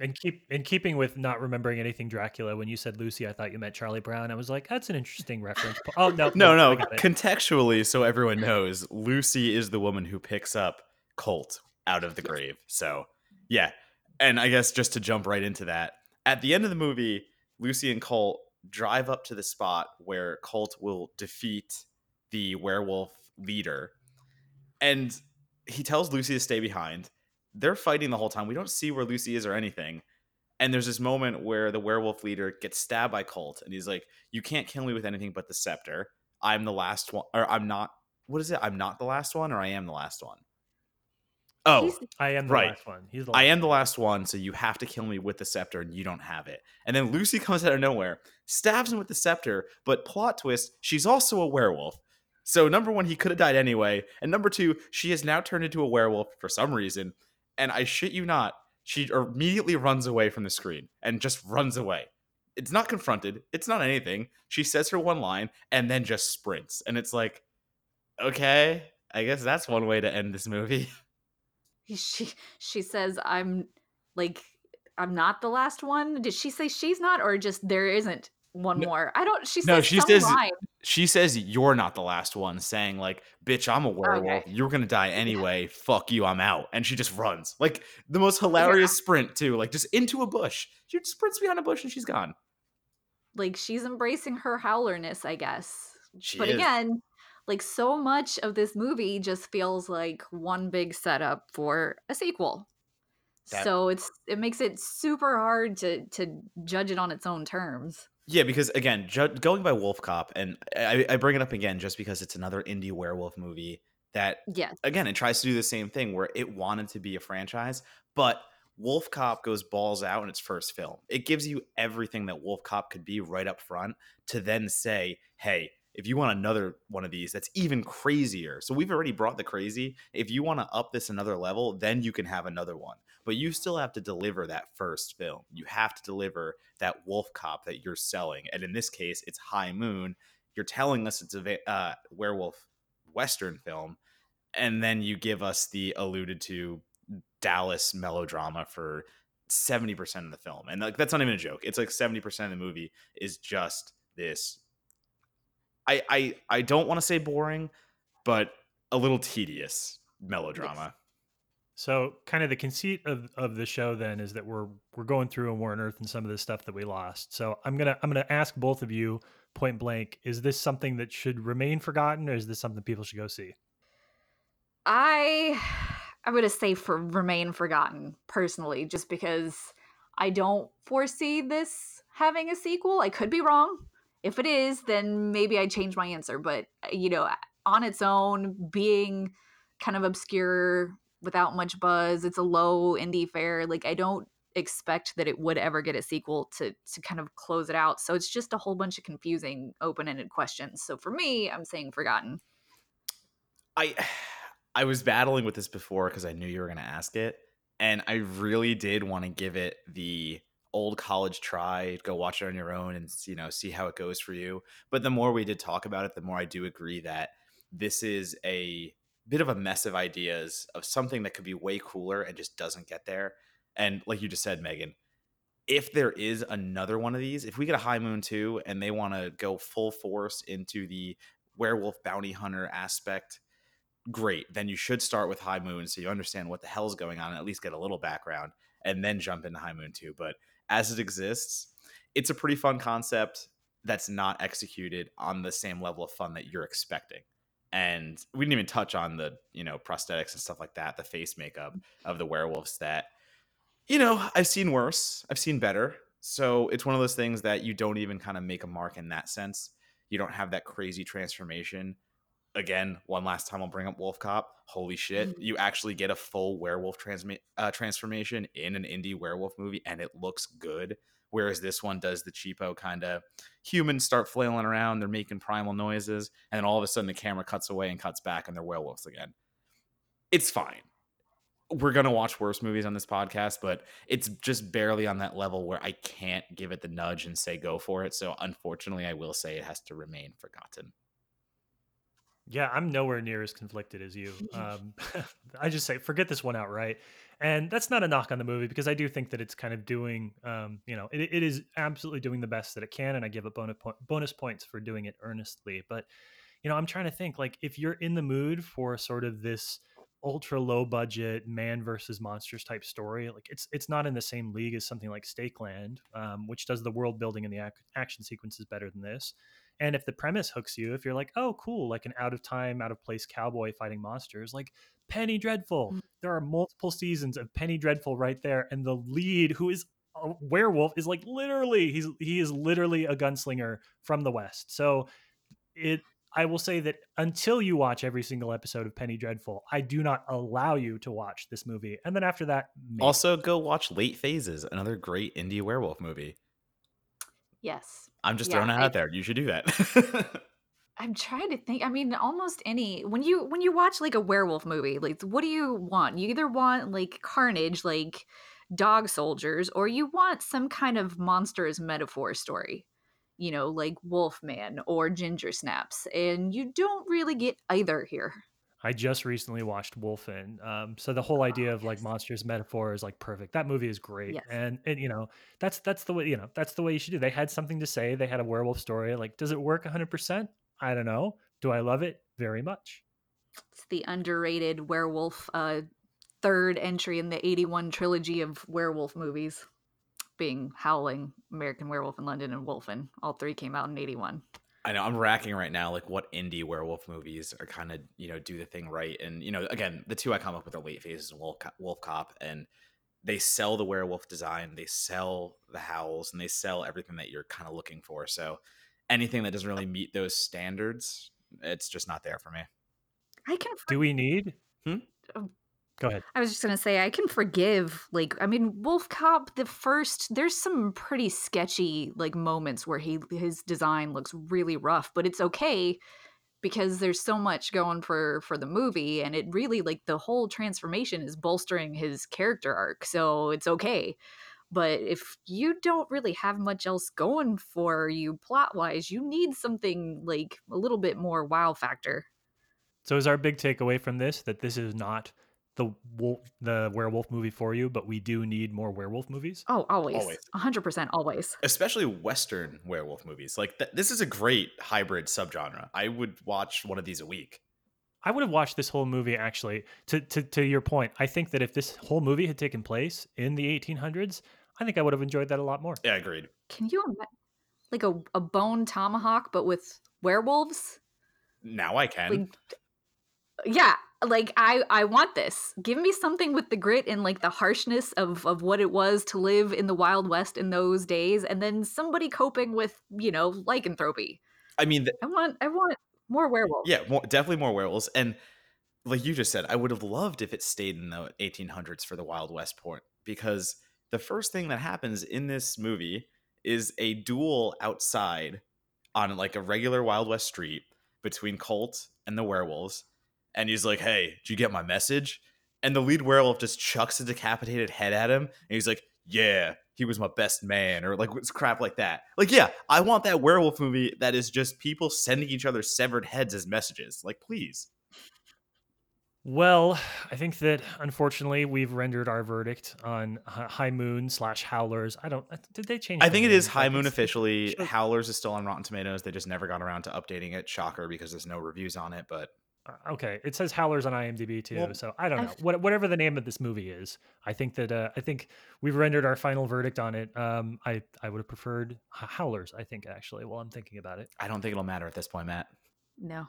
And keep in keeping with not remembering anything Dracula, when you said Lucy, I thought you meant Charlie Brown. I was like, that's an interesting reference. Oh no, no, no. no. Contextually, so everyone knows, Lucy is the woman who picks up Colt out of the grave. So yeah. And I guess just to jump right into that, at the end of the movie, Lucy and Colt drive up to the spot where Colt will defeat the werewolf leader. And he tells Lucy to stay behind. They're fighting the whole time. We don't see where Lucy is or anything. And there's this moment where the werewolf leader gets stabbed by Colt and he's like, You can't kill me with anything but the scepter. I'm the last one, or I'm not. What is it? I'm not the last one, or I am the last one. Oh, He's, I am the right. last one. He's the I am the last one, so you have to kill me with the scepter, and you don't have it. And then Lucy comes out of nowhere, stabs him with the scepter, but plot twist, she's also a werewolf. So number one, he could have died anyway, and number two, she has now turned into a werewolf for some reason. And I shit you not, she immediately runs away from the screen and just runs away. It's not confronted. It's not anything. She says her one line and then just sprints, and it's like, okay, I guess that's one way to end this movie. she she says i'm like i'm not the last one did she say she's not or just there isn't one No- more. I don't she no, she says- line. she says you're not the last one saying like bitch i'm a werewolf. Okay. you're gonna die anyway. Fuck you i'm out. And she just runs. Like the most hilarious sprint too like just into a bush. She just sprints behind a bush and she's gone. Like she's embracing her howlerness i guess. She but is. again like so much of this movie just feels like one big setup for a sequel. That- so it's it makes it super hard to to judge it on its own terms yeah because again ju- going by WolfCop and I, I bring it up again just because it's another indie werewolf movie that yes again, it tries to do the same thing where it wanted to be a franchise, but WolfCop goes balls out in its first film. It gives you everything that WolfCop could be right up front to then say, hey, if you want another one of these that's even crazier. So we've already brought the crazy. If you want to up this another level, then you can have another one. But you still have to deliver that first film. You have to deliver that WolfCop that you're selling. And in this case, it's High Moon. You're telling us it's a uh, werewolf Western film and then you give us the alluded to Dallas melodrama for 70% of the film. And like that's not even a joke. It's like 70% of the movie is just this I I I don't want to say boring, but a little tedious melodrama. So, kind of the conceit of, of the show then is that we're we're going through and we're unearthing some of the stuff that we lost. So, I'm gonna I'm gonna ask both of you point blank: Is this something that should remain forgotten, or is this something people should go see? I I'm gonna say for remain forgotten personally, just because I don't foresee this having a sequel. I could be wrong. If it is, then maybe I change my answer. But uh, you know, on its own, being kind of obscure without much buzz, it's a low indie fare. Like I don't expect that it would ever get a sequel to to kind of close it out. So it's just a whole bunch of confusing open-ended questions. So for me, I'm saying forgotten. I I was battling with this before because I knew you were going to ask it, and I really did want to give it the old college try. Go watch it on your own and you know see how it goes for you. But the more we did talk about it, the more I do agree that this is a bit of a mess of ideas of something that could be way cooler and just doesn't get there. And like you just said, Meagan, if there is another one of these, if we get a High Moon 2 and they want to go full force into the werewolf bounty hunter aspect, great. Then you should start with High Moon so you understand what the hell's going on and at least get a little background and then jump into High Moon 2. But as it exists, it's a pretty fun concept that's not executed on the same level of fun that you're expecting. And we didn't even touch on the, you know, prosthetics and stuff like that, the face makeup of the werewolves that, you know, I've seen worse, I've seen better. So it's one of those things that you don't even kind of make a mark in that sense. You don't have that crazy transformation. Again, one last time I'll bring up WolfCop. Holy shit. Mhm. You actually get a full werewolf transmi- uh, transformation in an indie werewolf movie and it looks good. Whereas this one does the cheapo kind of humans start flailing around, they're making primal noises, and then all of a sudden the camera cuts away and cuts back and they're werewolves again. It's fine we're gonna watch worse movies on this podcast, but it's just barely on that level where I can't give it the nudge and say go for it. So unfortunately, I will say it has to remain forgotten. Yeah, I'm nowhere near as conflicted as you. Um, I just say forget this one outright, and that's not a knock on the movie because I do think that it's kind of doing, um, you know, it, it is absolutely doing the best that it can, and I give it bonus po- bonus points for doing it earnestly. But you know, I'm trying to think like if you're in the mood for sort of this ultra low budget man versus monsters type story, like it's it's not in the same league as something like Stake Land, um, which does the world building and the ac- action sequences better than this. And if the premise hooks you, if you're like, oh, cool, like an out of time, out of place cowboy fighting monsters, like Penny Dreadful, Mm. there are multiple seasons of Penny Dreadful right there. And the lead, who is a werewolf, is like literally, he's he is literally a gunslinger from the West. So it I will say that until you watch every single episode of Penny Dreadful, I do not allow you to watch this movie. And then after that, maybe. Also, go watch Late Phases, another great indie werewolf movie. Yes. I'm just Yeah, throwing it I- out there. You should do that. I'm trying to think. I mean, almost any when you when you watch like a werewolf movie, like what do you want? You either want like carnage, like dog soldiers, or you want some kind of monsters metaphor story. You know, like Wolfman or Ginger Snaps, and you don't really get either here. I just recently watched Wolfen. Um, so the whole idea of like monsters metaphor is like perfect. That movie is great, Yes. and and you know that's that's the way you know that's the way you should do. They had something to say. They had a werewolf story. Like, does it work 100? percent I don't know. Do I love it? Very much. It's the underrated werewolf uh, third entry in the 81 trilogy of werewolf movies, being Howling, American Werewolf in London, and Wolfen. All three came out in 81. I know I'm racking right now, like what indie werewolf movies are kind of you know do the thing right, and you know again the two I come up with are Late Phases and Wolf, WolfCop, and they sell the werewolf design, they sell the howls, and they sell everything that you're kind of looking for. So anything that doesn't really meet those standards, it's just not there for me. I can Do we need? Hmm? Oh. Go ahead. I was just gonna say I can forgive like I mean WolfCop the first there's some pretty sketchy like moments where he his design looks really rough but it's okay because there's so much going for for the movie and it really like the whole transformation is bolstering his character arc so it's okay but if you don't really have much else going for you plot wise you need something like a little bit more wow factor So is our big takeaway from this that this is not the wolf, the werewolf movie for you, but we do need more werewolf movies? oh always, Always. 100% always Especially Western werewolf movies, like th- this is a great hybrid subgenre. I would watch one of these a week. I would have watched this whole movie actually. To to to your point, I think that if this whole movie had taken place in the 1800s, I think I would have enjoyed that a lot more. Yeah, agreed. Can you imagine like a, a bone tomahawk but with werewolves? Now I can. Like yeah, like I I want this. Give me something with the grit and like the harshness of of what it was to live in the wild west in those days and then somebody coping with, you know, lycanthropy. I mean, th- I want I want more werewolves. yeah, more, definitely more werewolves. And like you just said, I would have loved if it stayed in the 1800s for the Wild West port because the first thing that happens in this movie is a duel outside on like a regular Wild West street between Colt and the werewolves. And he's like, "Hey, did you get my message?" And the lead werewolf just chucks a decapitated head at him, and he's like, "Yeah, he was my best man," or like crap like that. Like, yeah, I want that werewolf movie that is just people sending each other severed heads as messages. Like, please. Well, I think that unfortunately we've rendered our verdict on H- High Moon slash Howlers. I don't. uh, Did they change? I think it is High Moon officially. Sure. Howlers is still on Rotten Tomatoes. They just never got around to updating it. Shocker, because there's no reviews on it. But Uh, Okay, it says Howlers on IMDb too. Well, so I don't know. I've- What, whatever the name of this movie is, I think that uh, I think we've rendered our final verdict on it. Um, I I would have preferred Howlers. I think actually, while I'm thinking about it. I don't think it'll matter at this point, Matt. No.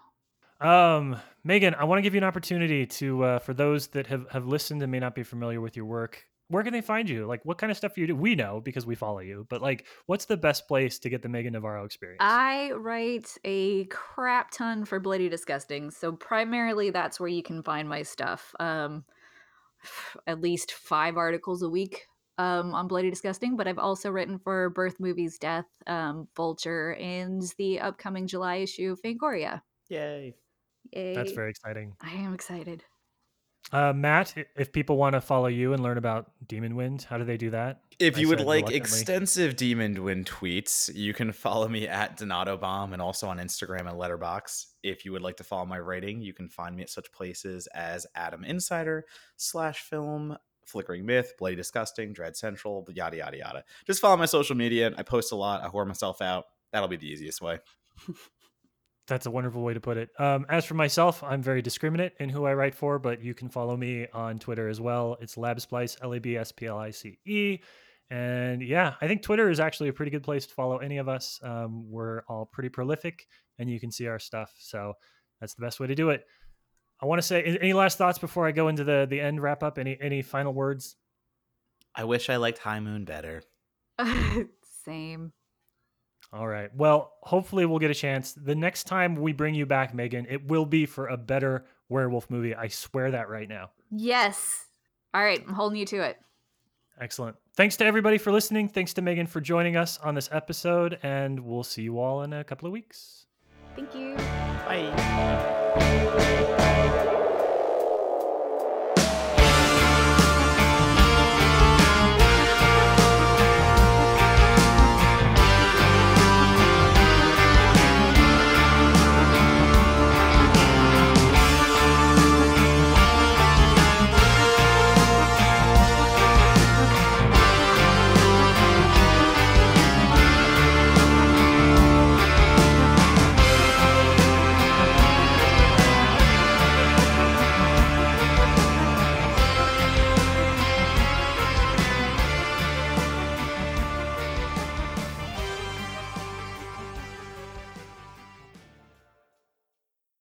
Um, Meagan, I want to give you an opportunity to, uh, for those that have, have listened and may not be familiar with your work, where can they find you? Like, what kind of stuff do you do? We know because we follow you, but like, what's the best place to get the Meagan Navarro experience? I write a crap ton for Bloody Disgusting, so primarily that's where you can find my stuff. Um, at least five articles a week um, on Bloody Disgusting, but I've also written for Birth Movies Death, um, Vulture, and the upcoming July issue of Fangoria. Yay. Yay. That's very exciting. I am excited. Uh, Matt, if people want to follow you and learn about Demon Wind, how do they do that? If I you would like extensive Demon Wind tweets, you can follow me at Donato Bomb and also on Instagram and Letterboxd. If you would like to follow my writing, you can find me at such places as Adam Insider, Slash Film, Flickering Myth, Bloody Disgusting, Dread Central, yada yada yada. Just follow my social media. I post a lot. I whore myself out. That'll be the easiest way. That's a wonderful way to put it. Um, as for myself, I'm very discriminate in who I write for, but you can follow me on Twitter as well. It's LabSplice, L A B S P L I C E. And yeah, I think Twitter is actually a pretty good place to follow any of us. Um, we're all pretty prolific and you can see our stuff. So that's the best way to do it. I want to say any last thoughts before I go into the the end wrap up? Any any final words? I wish I liked High Moon better. Same. All right. Well, hopefully we'll get a chance. The next time we bring you back, Meagan, it will be for a better werewolf movie. I swear that right now. Yes. All right, I'm holding you to it. Excellent. Thanks to everybody for listening. Thanks to Meagan for joining us on this episode, and we'll see you all in a couple of weeks. Thank you. Bye.